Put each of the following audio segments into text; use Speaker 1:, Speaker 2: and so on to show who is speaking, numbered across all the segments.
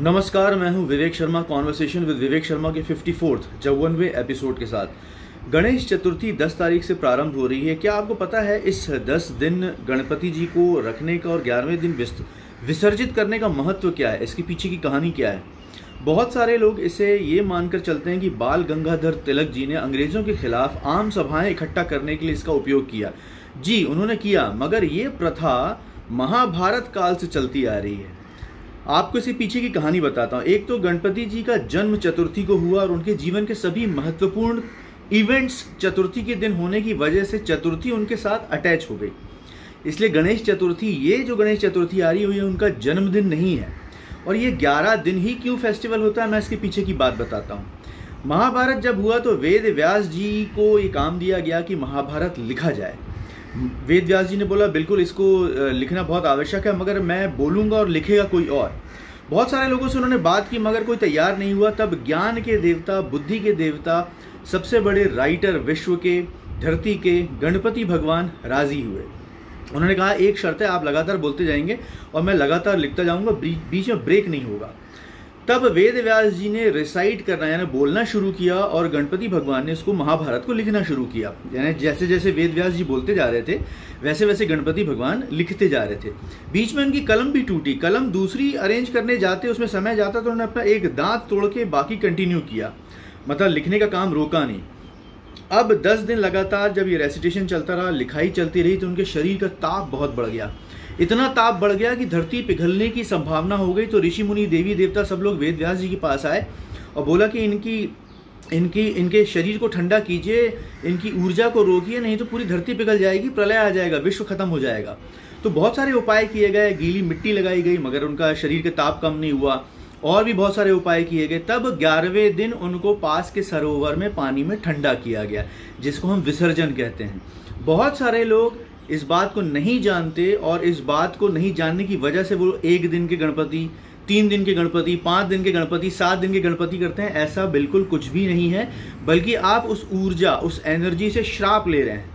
Speaker 1: नमस्कार, मैं हूँ विवेक शर्मा कॉन्वर्सेशन विद विवेक शर्मा के फिफ्टी फोर्थ चौवनवे एपिसोड के साथ। गणेश चतुर्थी 10 तारीख से प्रारंभ हो रही है। क्या आपको पता है इस 10 दिन गणपति जी को रखने का और ग्यारहवें दिन विसर्जित करने का महत्व क्या है? इसके पीछे की कहानी क्या है? बहुत सारे लोग इसे ये मानकर चलते हैं कि बाल गंगाधर तिलक जी ने अंग्रेज़ों के खिलाफ आम सभाएँ इकट्ठा करने के लिए इसका उपयोग किया। जी, उन्होंने किया, मगर ये प्रथा महाभारत काल से चलती आ रही है। आपको इसे पीछे की कहानी बताता हूँ। एक तो गणपति जी का जन्म चतुर्थी को हुआ और उनके जीवन के सभी महत्वपूर्ण इवेंट्स चतुर्थी के दिन होने की वजह से चतुर्थी उनके साथ अटैच हो गई। इसलिए गणेश चतुर्थी, ये जो गणेश चतुर्थी आ रही हुई है उनका जन्मदिन नहीं है। और ये 11 दिन ही क्यों फेस्टिवल होता है, मैं इसके पीछे की बात बताता हूँ। महाभारत जब हुआ तो वेद व्यास जी को ये काम दिया गया कि महाभारत लिखा जाए। वेद व्यास जी ने बोला, बिल्कुल इसको लिखना बहुत आवश्यक है, मगर मैं बोलूँगा और लिखेगा कोई और। बहुत सारे लोगों से उन्होंने बात की, मगर कोई तैयार नहीं हुआ। तब ज्ञान के देवता, बुद्धि के देवता, सबसे बड़े राइटर विश्व के, धरती के गणपति भगवान राज़ी हुए। उन्होंने कहा, एक शर्त है, आप लगातार बोलते जाएँगे और मैं लगातार लिखता जाऊँगा बीच में ब्रेक नहीं होगा। तब वेद व्यास जी ने रिसाइट करना, यानी बोलना शुरू किया और गणपति भगवान ने उसको महाभारत को लिखना शुरू किया। यानी जैसे जैसे वेद व्यास जी बोलते जा रहे थे, वैसे वैसे गणपति भगवान लिखते जा रहे थे। बीच में उनकी कलम भी टूटी। कलम दूसरी अरेंज करने जाते, उसमें समय जाता तो उन्होंने अपना एक दांत तोड़ के बाकी कंटिन्यू किया। मतलब लिखने का काम रोका नहीं। अब 10 दिन लगातार जब ये रेसिटेशन चलता रहा, लिखाई चलती रही तो उनके शरीर का ताप बहुत बढ़ गया। इतना ताप बढ़ गया कि धरती पिघलने की संभावना हो गई तो ऋषि मुनि, देवी, देवता सब लोग वेद व्यास जी के पास आए और बोला कि इनकी इनकी, इनके शरीर को ठंडा कीजिए, इनकी ऊर्जा को रोकिए, नहीं तो पूरी धरती पिघल जाएगी, प्रलय आ जाएगा, विश्व खत्म हो जाएगा। तो बहुत सारे उपाय किए गए, गीली मिट्टी लगाई गई, मगर उनका शरीर का ताप कम नहीं हुआ। और भी बहुत सारे उपाय किए गए। तब ग्यारहवें दिन उनको पास के सरोवर में पानी में ठंडा किया गया, जिसको हम विसर्जन कहते हैं। बहुत सारे लोग इस बात को नहीं जानते और इस बात को नहीं जानने की वजह से वो एक दिन के गणपति, तीन दिन के गणपति, पाँच दिन के गणपति, सात दिन के गणपति करते हैं, ऐसा बिल्कुल कुछ भी नहीं है, बल्कि आप उस ऊर्जा, उस एनर्जी से श्राप ले रहे हैं।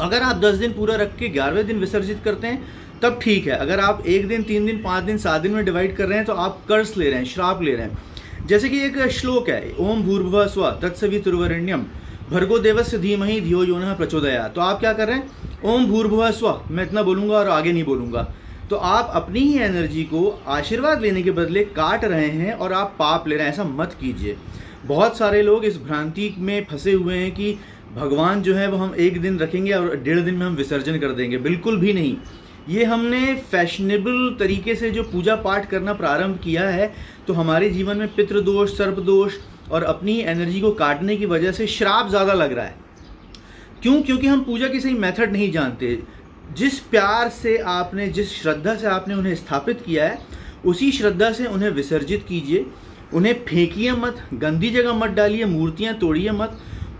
Speaker 1: अगर आप दस दिन पूरा रख के ग्यारहवें दिन विसर्जित करते हैं, तब ठीक है। अगर आप एक दिन, तीन दिन, पाँच दिन, सात दिन में डिवाइड कर रहे हैं तो आप कर्ज ले रहे हैं, श्राप ले रहे हैं। जैसे कि एक श्लोक है, ओम भूर्भुव स्व तत्सवी तत्सवितुर्वरेण्यम। भर्गो देवस्य धीमहि धियो यो नः प्रचोदया तो आप क्या कर रहे हैं? ओम भूर्भुव स्व। मैं इतना बोलूँगा और आगे नहीं बोलूँगा। तो आप अपनी ही एनर्जी को आशीर्वाद लेने के बदले काट रहे हैं और आप पाप ले रहे हैं। ऐसा मत कीजिए। बहुत सारे लोग इस भ्रांति में फंसे हुए हैं कि भगवान जो है वो हम एक दिन रखेंगे और डेढ़ दिन में हम विसर्जन कर देंगे। बिल्कुल भी नहीं। ये हमने फैशनेबल तरीके से जो पूजा पाठ करना प्रारंभ किया है तो हमारे जीवन में पितृदोष, सर्पदोष और अपनी एनर्जी को काटने की वजह से श्राप ज़्यादा लग रहा है। क्यों? क्योंकि हम पूजा की सही मेथड नहीं जानते। जिस प्यार से आपने, जिस श्रद्धा से आपने उन्हें स्थापित किया है, उसी श्रद्धा से उन्हें विसर्जित कीजिए। उन्हें फेंकिए मत, गंदी जगह मत डालिए, मूर्तियाँ तोड़िए मत।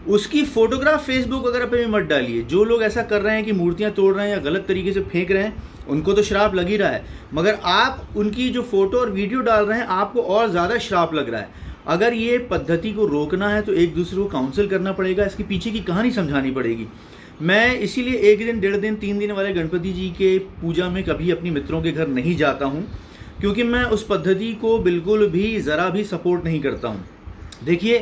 Speaker 1: उसकी फोटोग्राफ फेसबुक वगैरह पे भी मत डालिए। जो लोग ऐसा कर रहे हैं कि मूर्तियाँ तोड़ रहे हैं या गलत तरीके से फेंक रहे हैं, उनको तो श्राप लग ही रहा है। मगर आप उनकी जो फ़ोटो और वीडियो डाल रहे हैं, आपको और ज़्यादा श्राप लग रहा है। अगर ये पद्धति को रोकना है तो एक दूसरे को काउंसिल करना पड़ेगा, इसके पीछे की कहानी समझानी पड़ेगी। मैं इसीलिए एक दिन, डेढ़ दिन, तीन दिन वाले गणपति जी के पूजा में कभी अपने मित्रों के घर नहीं जाता हूँ, क्योंकि मैं उस पद्धति को बिल्कुल भी, ज़रा भी सपोर्ट नहीं करता हूँ। देखिए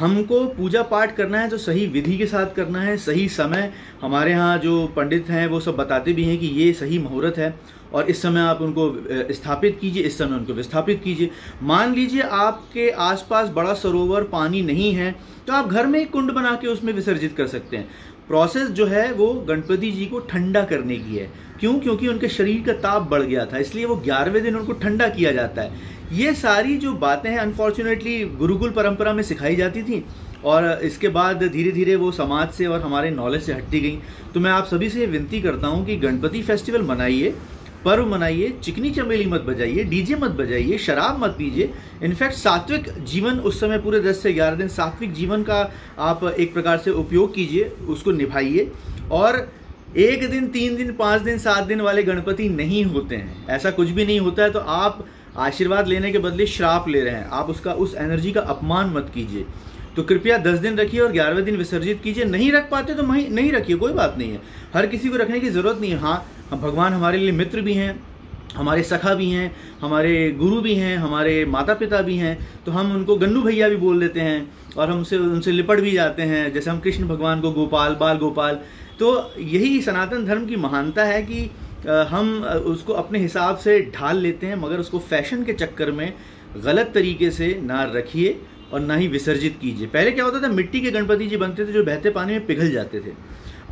Speaker 1: हमको पूजा पाठ करना है तो सही विधि के साथ करना है, सही समय। हमारे यहाँ जो पंडित हैं, वो सब बताते भी हैं कि ये सही मुहूर्त है, और इस समय आप उनको स्थापित कीजिए, इस समय उनको विस्थापित कीजिए। मान लीजिए आपके आसपास बड़ा सरोवर, पानी नहीं है तो आप घर में एक कुंड बना के उसमें विसर्जित कर सकते हैं। प्रोसेस जो है वो गणपति जी को ठंडा करने की है। क्यों? क्योंकि उनके शरीर का ताप बढ़ गया था, इसलिए वो ग्यारहवें दिन उनको ठंडा किया जाता है। ये सारी जो बातें हैं अनफॉर्चुनेटली गुरुकुल परंपरा में सिखाई जाती थी और इसके बाद धीरे धीरे वो समाज से और हमारे नॉलेज से हटती गई। तो मैं आप सभी से विनती करता हूँ कि गणपति फेस्टिवल मनाइए। पर्व मनाइए, चिकनी चमेली मत बजाइए, डीजे मत बजाइए, शराब मत पीजिए। इनफैक्ट सात्विक जीवन उस समय पूरे दस से ग्यारह दिन सात्विक जीवन का आप एक प्रकार से उपयोग कीजिए, उसको निभाइए। और एक दिन, तीन दिन, पाँच दिन, सात दिन वाले गणपति नहीं होते हैं। ऐसा कुछ भी नहीं होता है तो आप आशीर्वाद लेने के बदले श्राप ले रहे हैं। आप उसका, उस एनर्जी का अपमान मत कीजिए। तो कृपया दस दिन रखिए और ग्यारहवें दिन विसर्जित कीजिए। नहीं रख पाते तो नहीं रखिए, कोई बात नहीं है। हर किसी को रखने की ज़रूरत नहीं है। हाँ हम भगवान हमारे लिए मित्र भी हैं, हमारे सखा भी हैं, हमारे गुरु भी हैं, हमारे माता पिता भी हैं तो हम उनको गन्नू भैया भी बोल देते हैं और हम उनसे उनसे लिपट भी जाते हैं, जैसे हम कृष्ण भगवान को गोपाल, बाल गोपाल। तो यही सनातन धर्म की महानता है कि हम उसको अपने हिसाब से ढाल लेते हैं, मगर उसको फ़ैशन के चक्कर में गलत तरीके से ना रखिए और ना ही विसर्जित कीजिए। पहले क्या होता था, मिट्टी के गणपति जी बनते थे जो बहते पानी में पिघल जाते थे।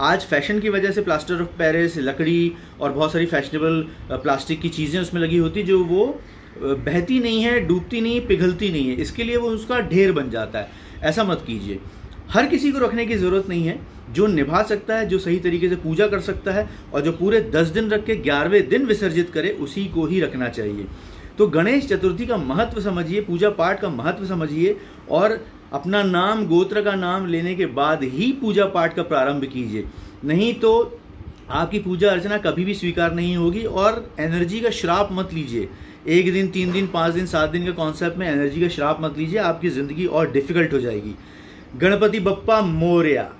Speaker 1: आज फ़ैशन की वजह से प्लास्टर ऑफ़ पेरिस, लकड़ी और बहुत सारी फैशनेबल प्लास्टिक की चीज़ें उसमें लगी होती जो वो बहती नहीं है, डूबती नहीं, पिघलती नहीं है। इसके लिए वो उसका ढेर बन जाता है। ऐसा मत कीजिए। हर किसी को रखने की ज़रूरत नहीं है। जो निभा सकता है, जो सही तरीके से पूजा कर सकता है और जो पूरे दस दिन रख के ग्यारहवें दिन विसर्जित करे, उसी को ही रखना चाहिए। तो गणेश चतुर्थी का महत्व समझिए, पूजा पाठ का महत्व समझिए और अपना नाम, गोत्र का नाम लेने के बाद ही पूजा पाठ का प्रारंभ कीजिए। नहीं तो आपकी पूजा अर्चना कभी भी स्वीकार नहीं होगी और एनर्जी का श्राप मत लीजिए। एक दिन, तीन दिन, पाँच दिन, सात दिन के कॉन्सेप्ट में एनर्जी का श्राप मत लीजिए, आपकी ज़िंदगी और डिफ़िकल्ट हो जाएगी। गणपति बप्पा मोरिया।